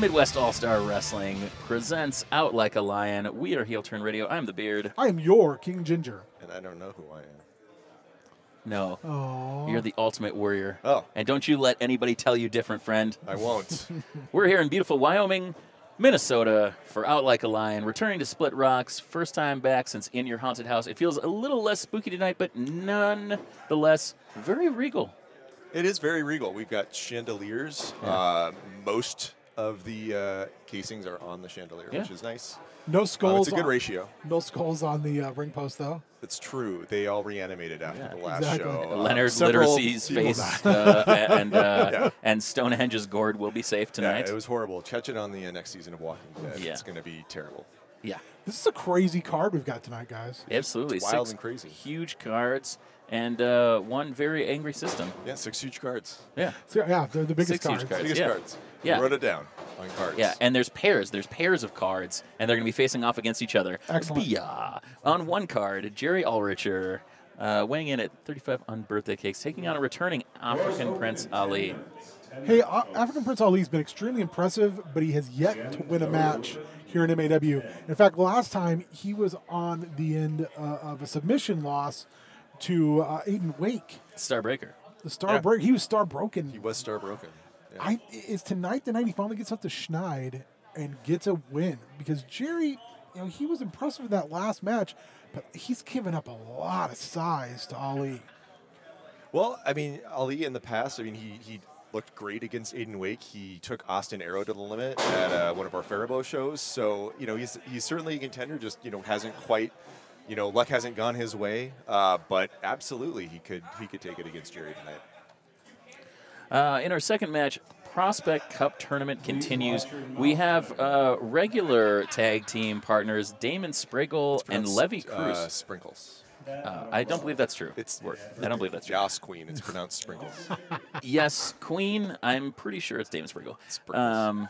Midwest All Star Wrestling presents Out Like a Lion. We are Heel Turn Radio. I'm the Beard. I am your King Ginger. And I don't know who I am. No, Oh, you're the ultimate warrior. Oh. And don't you let anybody tell you different, friend. I won't. We're here in beautiful Wyoming, Minnesota for Out Like a Lion, returning to Split Rocks. First time back since In Your Haunted House. It feels a little less spooky tonight, but nonetheless very regal. it is very regal. We've got chandeliers. Uh, most of the uh, casings are on the chandelier, Yeah. which is nice. no Uh, skulls. it's a good on, ratio. No skulls on the uh, ring post though. It's true. They all reanimated after Yeah, the last exactly. show. Uh, Leonard several Literacy's face uh, and uh, Yeah. and Stonehenge's gourd will be safe tonight. Yeah, tonight. it was horrible. Catch it on the uh, next season of Walking Dead. Yeah. It's going to be terrible. yeah. This is a crazy card we've got tonight, guys. Absolutely. It's wild Six and crazy. Huge cards and uh, one very angry system. Yeah, six huge cards. Yeah. So, yeah, they're the biggest Six huge cards. cards. Biggest yeah. cards. Yeah. I wrote it down on cards. Yeah, and there's pairs. There's pairs of cards, and they're going to be facing off against each other. Excellent. Bia. On one card, Jerry Ulricher, uh, weighing in at 35 on birthday cakes, taking on a returning African Prince Ali. Hey, uh, African Prince Ali's been extremely impressive, but he has yet to win a match here in MAW. In fact, last time he was on the end uh, of a submission loss to uh, Aiden Wake, Starbreaker. the star Yeah. break. He was star broken. He was star broken. Yeah. I is tonight the night he finally gets up to Schneid and gets a win because Jerry, you know, he was impressive in that last match, but he's given up a lot of size to Ali. Well, I mean, Ali in the past, I mean, he, he looked great against Aiden Wake. He took Austin Arrow to the limit at uh, one of our Faribault shows. So, you know, he's, he's certainly a contender, just, you know, hasn't quite, you know, luck hasn't gone his way. Uh, but absolutely, he could he could take it against Jerry tonight. Uh, in our second match, Prospect Cup tournament continues. We have uh, regular tag team partners Damon Spriggle and Levy Cruz. Uh, sprinkles. Uh, I don't believe that's true. It's I don't believe that's true. Joss Queen. It's pronounced sprinkles. Yes, Queen. I'm pretty sure it's Damon Spriggle. Sprinkles. Um,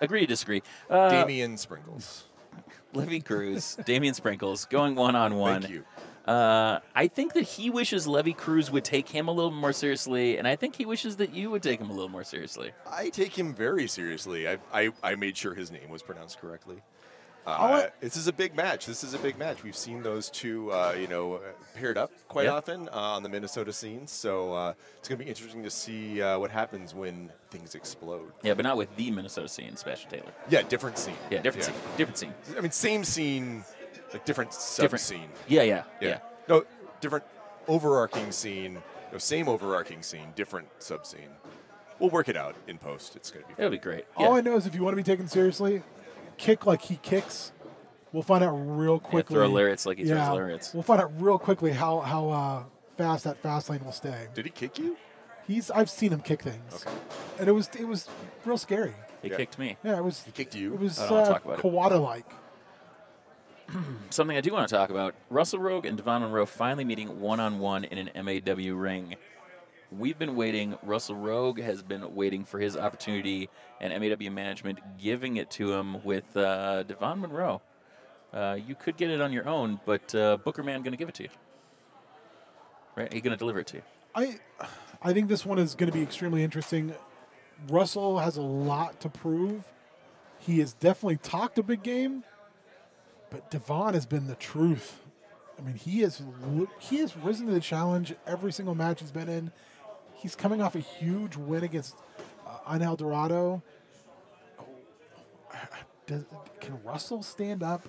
agree disagree. Uh, Damian Sprinkles. Levy Cruz, Damian Sprinkles, going one on one. Thank you. Uh, I think that he wishes Levy Cruz would take him a little more seriously, and I think he wishes that you would take him a little more seriously. I take him very seriously. I, I, I made sure his name was pronounced correctly. Uh, this is a big match. This is a big match. We've seen those two, uh, you know, uh, paired up quite Yeah. often uh, on the Minnesota scene. So uh, it's going to be interesting to see uh, what happens when things explode. Yeah, but not with the Minnesota scene, Sebastian Taylor. Yeah, different scene. Yeah, different scene. Different scene. I mean, same scene, like different sub Different scene. Yeah, yeah, yeah. Yeah. No, different overarching scene. No, same overarching scene, different sub scene. We'll work it out in post. It's going to be. It'll be great. All I know is if you want to be taken seriously, kick like he kicks. We'll find out real Yeah, quickly. throw lariats like he Yeah, throws lariats. We'll find out real quickly how how uh, fast that fast lane will stay. Did he kick you? He's I've seen him kick things, Okay. and it was it was real scary. He Yeah. kicked me. Yeah, it was. He kicked you? It was I don't wanna uh, talk about it. Kawada like. Something I do want to talk about Russell Rogue and Devon Monroe finally meeting one on one in an MAW ring. We've been waiting. Russell Rogue has been waiting for his opportunity, and MAW management giving it to him with uh, Devon Monroe. Uh, you could get it on your own, but uh, Booker Man going to give it to you. Right? He's going to deliver it to you. I I think this one is going to be extremely interesting. Russell has a lot to prove. He has definitely talked a big game, but Devon has been the truth. I mean, he has he has risen to the challenge every single match he's been in. He's coming off a huge win against uh, Dorado. Does, can Russell stand up?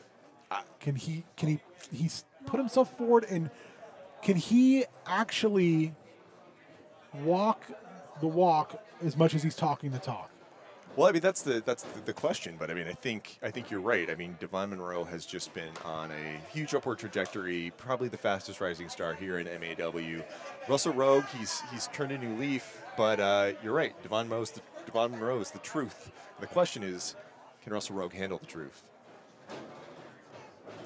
Can he? Can he? He's put himself forward, and can he actually walk the walk as much as he's talking the talk? Well, I mean that's the that's the, the question, but I mean I think I think you're right. I mean Devon Monroe has just been on a huge upward trajectory, probably the fastest rising star here in MAW. Russell Rogue, he's he's turned a new leaf, but uh, you're right. Devon Monroe's the, Devon Monroe is the truth. The question is, can Russell Rogue handle the truth?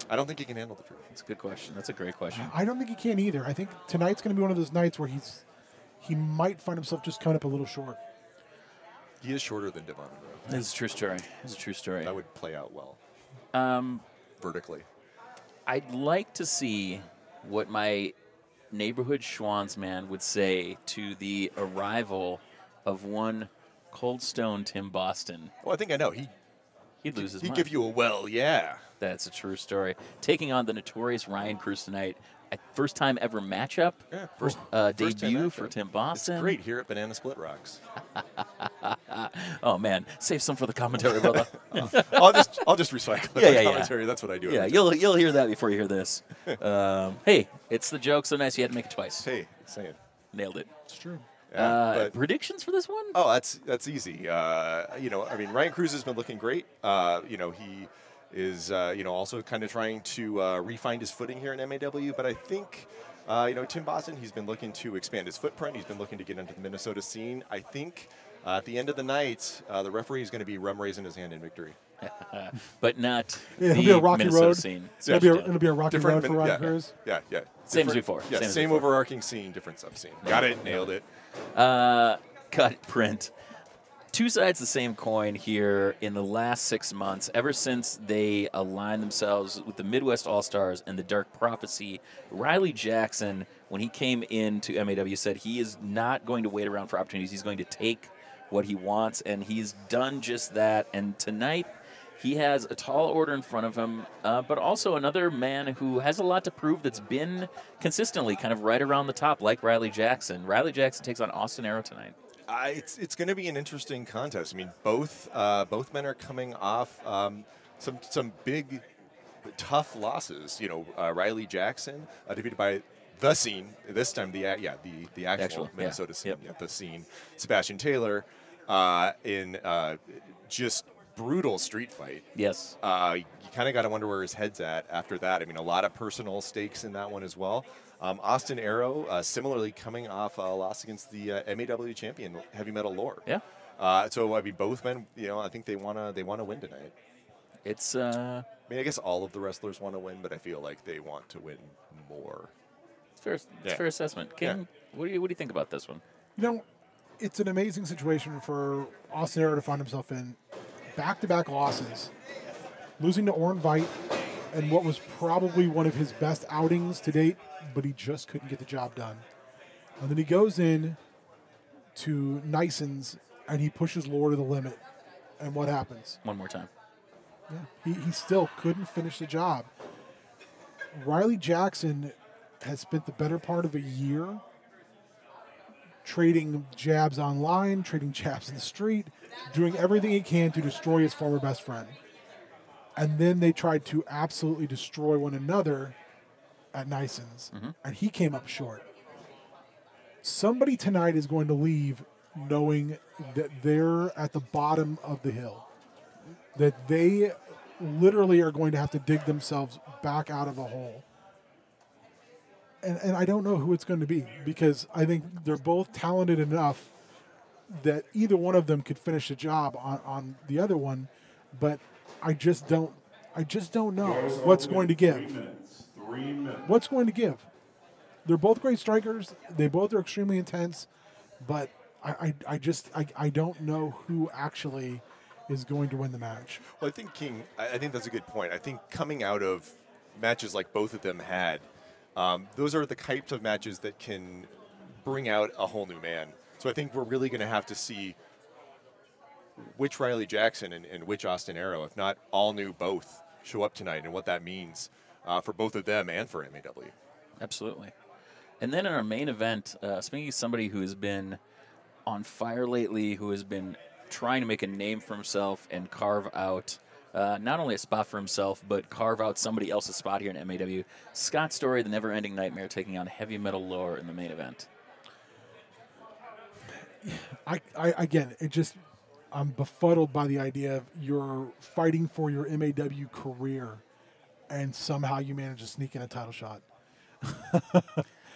I don't think he can handle the truth. That's a good question. That's a great question. I don't think he can either. I think tonight's going to be one of those nights where he's he might find himself just coming up a little short. He is shorter than Devon Monroe. Is a true story. It's a true story. That would play out well Um, vertically. I'd like to see what my neighborhood Schwans man would say to the arrival of one Cold Stone Tim Boston. Well, I think I know. He He'd lose his he'd mind. give you a well, yeah. That's a true story. Taking on the notorious Ryan Cruz tonight. First time ever matchup. Yeah. First uh, First debut for Tim Boston. It's great here at Banana Split Rocks. Oh man, save some for the commentary, brother. I'll just I'll just recycle the Yeah, yeah, yeah. That's what I do. yeah, you'll you'll hear that before you hear this. Um, hey, it's the joke. So nice you had to make it twice. Hey, saying. Nailed it. It's true. Yeah, uh, predictions for this one? Oh, that's that's easy. Uh, you know, I mean, Ryan Cruz has been looking great. Uh, you know, he is uh, you know also kind of trying to uh, refine his footing here in MAW. But I think uh, you know Tim Boston, he's been looking to expand his footprint. He's been looking to get into the Minnesota scene. I think uh, at the end of the night, uh, the referee is going to be rum raising his hand in victory. but not Yeah, the it'll be a rocky Minnesota road. scene. It'll be, a, it'll be a rocky road for min- Ryan yeah, Cruz. Yeah, yeah. Same as before. Yeah, Same same, before. overarching scene, different sub scene. Got it. Nailed it. Uh, cut print. Two sides of the same coin here in the last six months, ever since they aligned themselves with the Midwest All Stars and the Dark Prophecy. Riley Jackson, when he came into MAW, said he is not going to wait around for opportunities. He's going to take what he wants, and he's done just that. And tonight, he has a tall order in front of him, uh, but also another man who has a lot to prove that's been consistently kind of right around the top, like Riley Jackson. Riley Jackson takes on Austin Arrow tonight. Uh, it's it's going to be an interesting contest. I mean, both uh, both men are coming off um, some some big, tough losses. You know, uh, Riley Jackson uh, defeated by the scene this time. The yeah the the actual, Actual, yeah. Minnesota scene. Yep. Yeah, the scene. Sebastian Taylor uh, in uh, just brutal street fight. Yes. Uh, you kind of got to wonder where his head's at after that. I mean, a lot of personal stakes in that one as well. Um, Austin Arrow, uh, similarly coming off a loss against the uh, MAW champion, Heavy Metal Lore. Yeah. Uh, so I mean, both men, you know, I think they wanna they wanna win tonight. It's uh, I mean, I guess all of the wrestlers want to win, but I feel like they want to win more. it's fair. It's Yeah. fair assessment. King, what do you what do you think about this one? You know, it's an amazing situation for Austin Arrow to find himself in. Back-to-back losses, losing to Orn Veit, and what was probably one of his best outings to date, but he just couldn't get the job done. And then he goes in to Neisen's and he pushes Lore to the limit. And what happens? One more time. Yeah, he, he still couldn't finish the job. Riley Jackson has spent the better part of a year trading jabs online, trading jabs in the street, doing everything he can to destroy his former best friend. And then they tried to absolutely destroy one another at Neisen's, mm-hmm. and he came up short. Somebody tonight is going to leave knowing that they're at the bottom of the hill that they literally are going to have to dig themselves back out of a hole. And, and I don't know who it's going to be because I think they're both talented enough that either one of them could finish the job on, on the other one, but I just don't I just don't know what's going to give. What's going to give? They're both great strikers. They both are extremely intense, but I, I, I just I, I don't know who actually is going to win the match. Well, I think King. I I think that's a good point. I think coming out of matches like both of them had, um, those are the types of matches that can bring out a whole new man. So I think we're really going to have to see which Riley Jackson and, and which Austin Arrow, if not all new both, show up tonight and what that means uh, for both of them and for MAW. Absolutely. And then in our main event, uh, speaking of somebody who has been on fire lately, who has been trying to make a name for himself and carve out uh, not only a spot for himself, but carve out somebody else's spot here in MAW. Scott Story, the Never Ending Nightmare, taking on Heavy Metal Lore in the main event. I, I again, it just I'm befuddled by the idea of you're fighting for your MAW career, and somehow you manage to sneak in a title shot.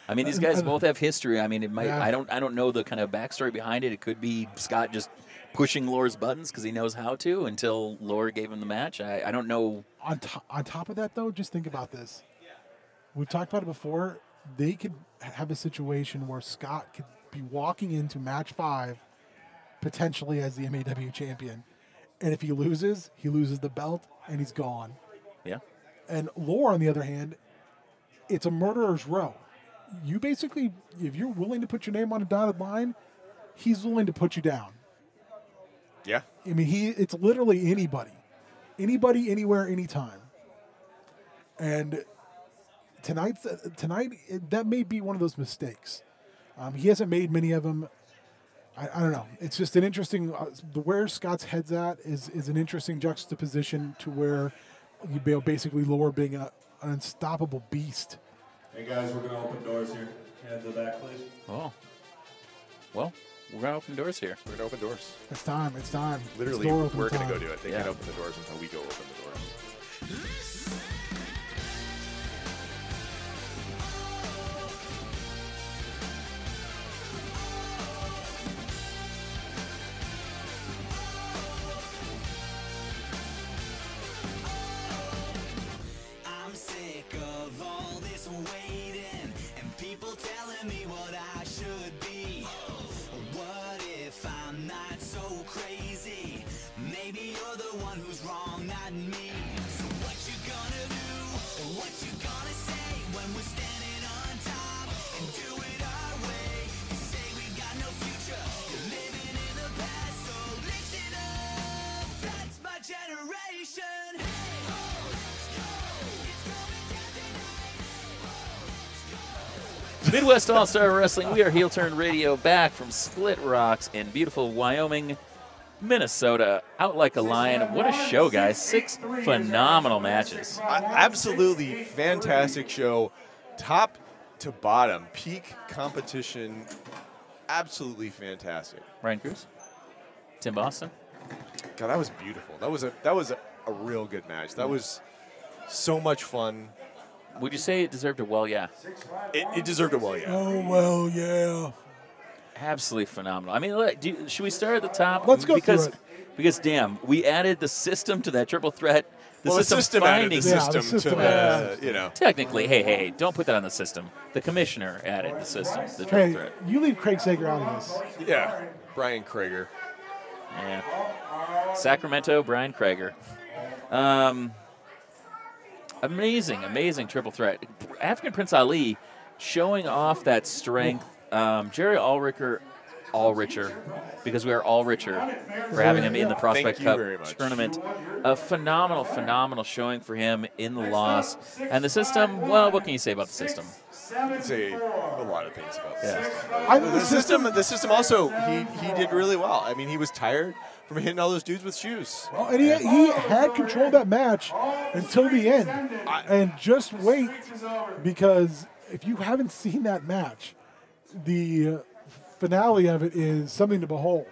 I mean, these guys both have history. I mean, it might. Yeah. I don't. I don't know the kind of backstory behind it. It could be Scott just pushing Lore's buttons because he knows how to until Lore gave him the match. I, I don't know. On to- on top of that, though, just think about this. We've talked about it before. They could have a situation where Scott could be walking into match five, potentially as the MAW champion, and if he loses, he loses the belt and he's gone. Yeah. And Lore, on the other hand, it's a murderer's row. You basically, if you're willing to put your name on a dotted line, he's willing to put you down. Yeah. I mean, he it's literally anybody, anybody, anywhere, anytime. And tonight's tonight that may be one of those mistakes. Um, he hasn't made many of them. I, I don't know. It's just an interesting. Uh, where Scott's head's at is is an interesting juxtaposition to where you basically lower being a, an unstoppable beast. Hey guys, we're gonna open doors here. Head to the back, please. Oh. Well, we're gonna open doors here. We're gonna open doors. It's time. It's time. Literally, door open we're gonna time. go do it. They Yeah. can't open the doors until we go open the doors. Midwest All Star Wrestling. We are Heel Turn Radio back from Split Rocks in beautiful Wyoming, Minnesota. Out like a lion. What a show, guys! Six phenomenal matches. Absolutely fantastic show, top to bottom, peak competition. Absolutely fantastic. Ryan Cruz, Tim Boston. God, that was beautiful. That was a that was a, a real good match. That was so much fun. Would you say it deserved a well? Yeah, It, it deserved a well, yeah. Oh well, yeah. absolutely phenomenal. I mean, look, do, should we start at the top? Let's go through because it. because damn, we added the system to that triple threat. The well, the system, system added finding the Yeah, the system, system to added the, you know. Technically, hey, hey, hey, don't put that on the system. The commissioner added the system, the triple Hey, threat. you leave Craig Sager out of this. Yeah, Brian Krager. Yeah. Sacramento, Brian Krager. Um, amazing, amazing triple threat. African Prince Ali showing off that strength. Um, Jerry Allricher, Allricher, because we are all richer for having him in the Prospect Cup tournament. A phenomenal, phenomenal showing for him in the loss. And the system, well, what can you say about the system? Say a lot of things about the Yeah. system. I think The the system, system. the system also, he, he did really well. I mean, he was tired from hitting all those dudes with shoes. Oh, and he, he had control of that match until the end. And just wait, because if you haven't seen that match, the finale of it is something to behold.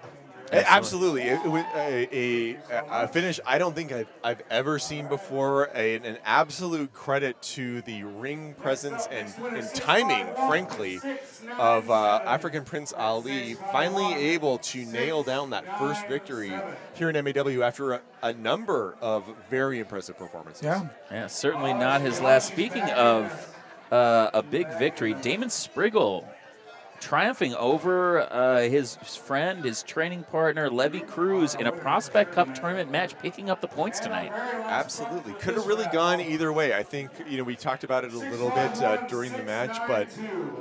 A- Absolutely, it, it was a, a, a finish I don't think I've, I've ever seen before. A, an absolute credit to the ring presence and, and timing, frankly, of uh, African Prince Ali finally able to nail down that first victory here in MAW after a, a number of very impressive performances. Yeah. Yeah, certainly not his last. Speaking of uh, a big victory, Damon Spriggle triumphing over uh, his friend, his training partner, Levy Cruz, in a Prospect Cup tournament match, picking up the points tonight. Absolutely. Could have really gone either way. I think, you know, we talked about it a little bit uh, during the match, but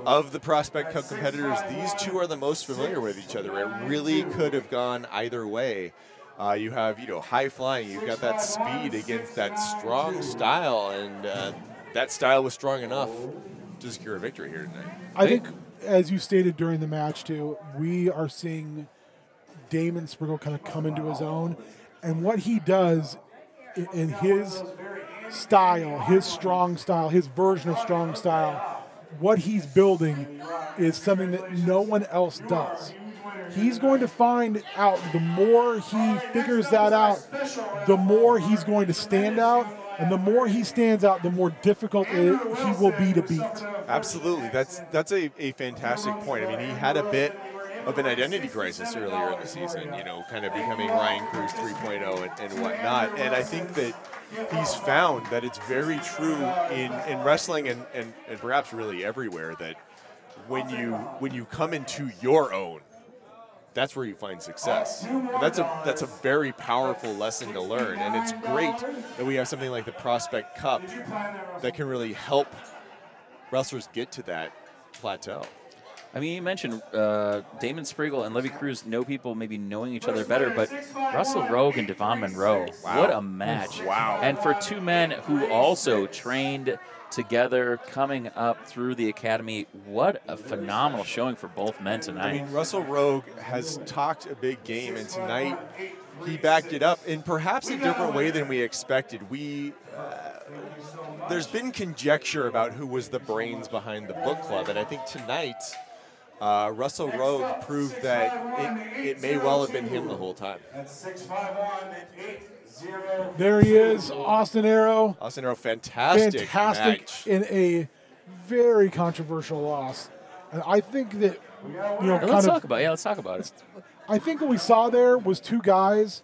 of the Prospect Cup competitors, these two are the most familiar with each other. It really could have gone either way. Uh, you have, you know, high flying, you've got that speed against that strong style, and uh, that style was strong enough to secure a victory here tonight. I think, as you stated during the match, too, we are seeing Damon Spriggle kind of come into his own. And what he does i- in his style, his strong style, his version of strong style, what he's building is something that no one else does. He's going to find out the more he figures that out, the more he's going to stand out. And the more he stands out, the more difficult it, he will be to beat. Absolutely. That's that's a, a fantastic point. I mean, he had a bit of an identity crisis earlier in the season, you know, kind of becoming Ryan Cruz 3.0 and, and whatnot. And I think that he's found that it's very true in, in wrestling and, and, and perhaps really everywhere that when you when you come into your own, that's where you find success. And that's a that's a very powerful lesson to learn. And it's great that we have something like the Prospect Cup that can really help wrestlers get to that plateau. I mean, you mentioned uh, Damon Spriggle and Levy Cruz know people maybe knowing each other better, but Russell Rogue and Devon Monroe, what a match! Wow. And for two men who also trained together coming up through the academy, what a phenomenal showing for both men tonight. I mean, Russell Rogue has talked a big game, and tonight he backed it up in perhaps a different way than we expected. We uh, there's been conjecture about who was the brains behind the book club, and I think tonight uh, Russell Rogue proved that it, it may well have been him the whole time. That's six five one eight zero. There he is, Austin Arrow. Austin Arrow, fantastic, fantastic match. in a very controversial loss. And I think that you know, let's of, talk about it. Yeah, let's talk about it. I think what we saw there was two guys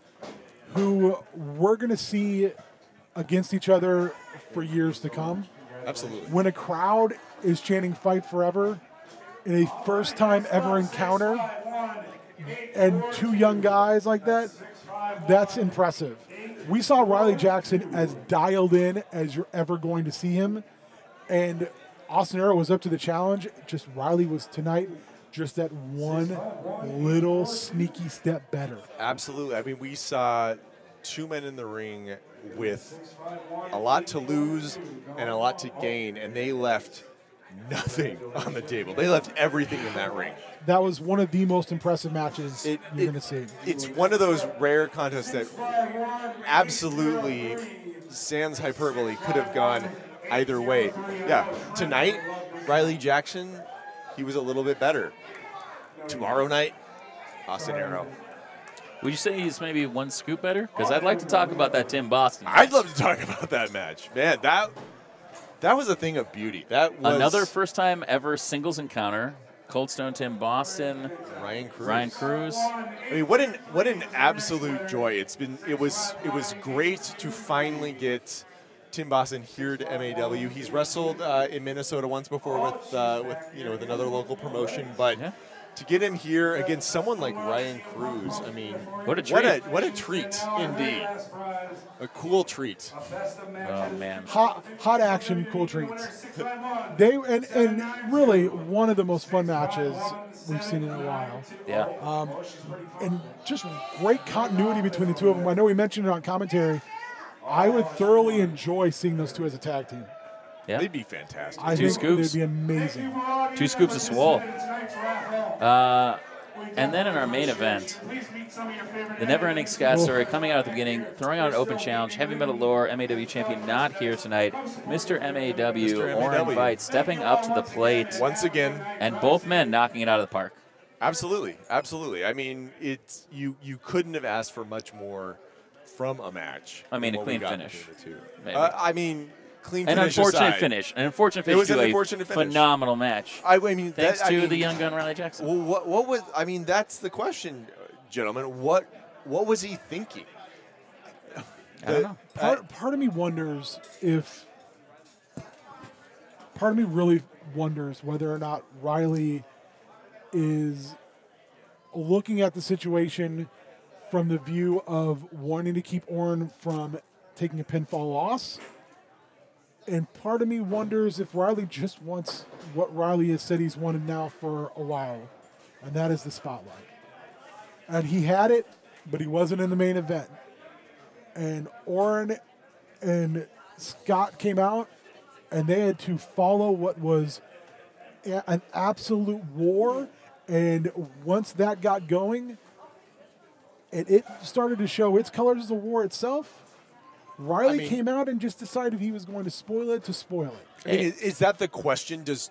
who we're going to see against each other for years to come. Absolutely. When a crowd is chanting "Fight Forever" in a first time ever encounter, and two young guys like that, that's impressive. We saw Riley Jackson as dialed in as you're ever going to see him, and Austin Arrow was up to the challenge. Just Riley was tonight just that one little sneaky step better. Absolutely. I mean, we saw two men in the ring with a lot to lose and a lot to gain, and they left nothing on the table. They left everything in that ring. That was one of the most impressive matches It- you're going to see. It's one of those rare contests that absolutely, sans hyperbole, could have gone either way. Yeah, tonight, Riley Jackson, he was a little bit better. Tomorrow night, Austin Arrow. Would you say he's maybe one scoop better? Because I'd like to talk about that Tim Boston. I'd love to talk about that match, man. That that was a thing of beauty. That was Another first time ever singles encounter. Cold Stone Tim Boston, Ryan Cruz. Ryan Cruz. I mean, what an what an absolute joy! It's been it was it was great to finally get Tim Boston here to MAW. He's wrestled uh, in Minnesota once before with uh, with you know with another local promotion, but Yeah. To get him here against someone like Ryan Cruz, I mean, What a What a treat. what a treat indeed! A cool treat. Oh man. hot hot action, cool treats. They and and really one of the most fun matches we've seen in a while. Yeah. Um, And just great continuity between the two of them. I know we mentioned it on commentary. I would thoroughly enjoy seeing those two as a tag team. Yeah. They'd be fantastic. I Two think scoops. they'd be amazing. Two scoops of swole. Uh, and then in our main event, the never ending Scott story coming out at the beginning, throwing out an open challenge, heavy metal lore, MAW champion not here tonight. Mr. MAW, Mr. Oren MAW. Veit, stepping up to the plate, Once again, and both men knocking it out of the park. Absolutely, absolutely. I mean, it's you. You couldn't have asked for much more from a match. I mean, a clean finish, between the two. maybe. Uh, I mean, clean An finish unfortunate aside, finish. An unfortunate finish It was to an a unfortunate finish. phenomenal match. I, I mean, Thanks that, I to mean, the young gun Riley Jackson. Well, what, what was? I mean, that's the question, gentlemen. What what was he thinking? I don't know. Part, part of me wonders if. Part of me really wonders whether or not Riley is looking at the situation from the view of wanting to keep Orrin from taking a pinfall loss. And part of me wonders if Riley just wants what Riley has said he's wanted now for a while, and that is the spotlight. And he had it, but he wasn't in the main event and Orrin and Scott came out, and they had to follow what was an absolute war. And once that got going, and it started to show its colors as a war itself, Riley mean- came out and just decided he was going to spoil it to spoil it. I mean, is, is that the question? Does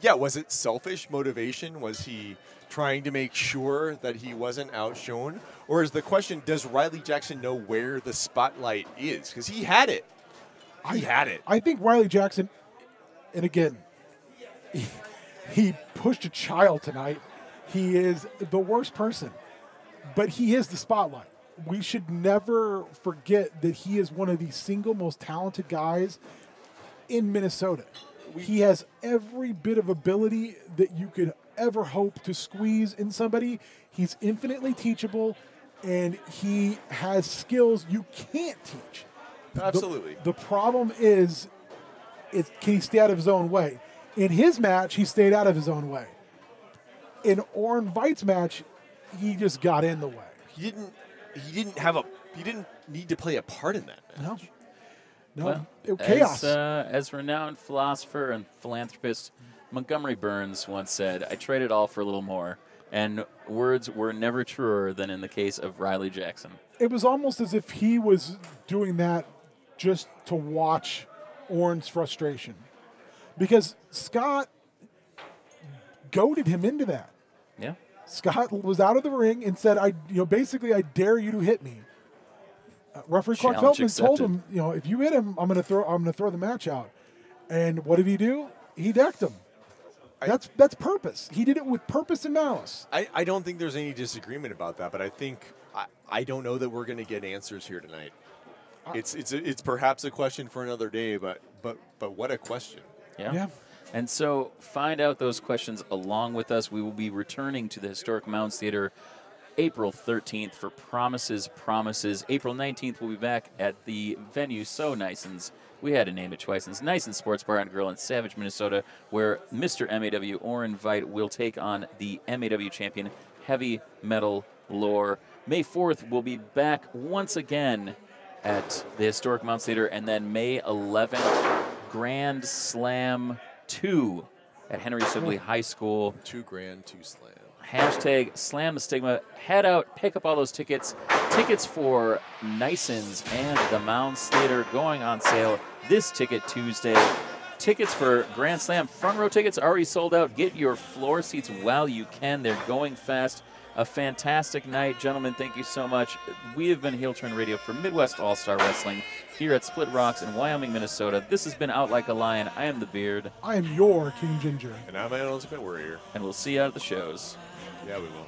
yeah, was it selfish motivation? Was he trying to make sure that he wasn't outshone, or is the question does Riley Jackson know where the spotlight is? Because he had it. He had it. I think Riley Jackson, and again, he, he pushed a child tonight. He is the worst person, but he is the spotlight. We should never forget that he is one of the single most talented guys in Minnesota. He has every bit of ability that you could ever hope to squeeze in somebody. He's infinitely teachable, and he has skills you can't teach. The- Absolutely. The, problem is, is can he stay out of his own way? In his match, he stayed out of his own way. In Orrin Vite's match, he just got in the way. He didn't. He didn't have a. He didn't need to play a part in that. No, no, Well, chaos. As, uh, as renowned philosopher and philanthropist Montgomery Burns once said, I traded all for a little more. And words were never truer than in the case of Riley Jackson. it was almost as if he was doing that just to watch Orrin's frustration, because Scott goaded him into that. Yeah. Scott was out of the ring and said, "I, you know, basically, I dare you to hit me." Uh, referee Clark Challenge Feldman told him, "You know, if you hit him, I'm going to throw, I'm going to throw the match out." And what did he do? He decked him. that's that's purpose. He did it with purpose and malice. I, I don't think there's any disagreement about that, but I think I, I don't know that we're going to get answers here tonight. It's it's a, it's perhaps a question for another day, but but but what a question! Yeah. Yeah. And so find out those questions along with us. We will be returning to the Historic Mounds Theater April 13th for Promises, Promises. April 19th, we'll be back at the venue So Neisen's. We had to name it twice. It's Neisen's Sports Bar and Grill in Savage, Minnesota, where Mr. MAW Orrin Vite will take on the MAW champion, Heavy Metal Lore. May 4th, we'll be back once again at the Historic Mounds Theater, and then May 11th, Grand Slam 2 at Henry Sibley High School. Two grand, two slam. Hashtag slam the stigma. Head out, pick up all those tickets. Tickets for Neisen's and the Mounds Theater going on sale this ticket Tuesday. Tickets for Grand Slam front row tickets already sold out. Get your floor seats while you can. They're going fast. A fantastic night, gentlemen. Thank you so much. We have been Heel Turn Radio for Midwest All Star Wrestling here at Split Rocks in Wyoming, Minnesota. This has been Out Like a Lion. I am the Beard, I am your King Ginger. And I'm an ultimate warrior. and we'll see you out at the shows. Yeah, we will.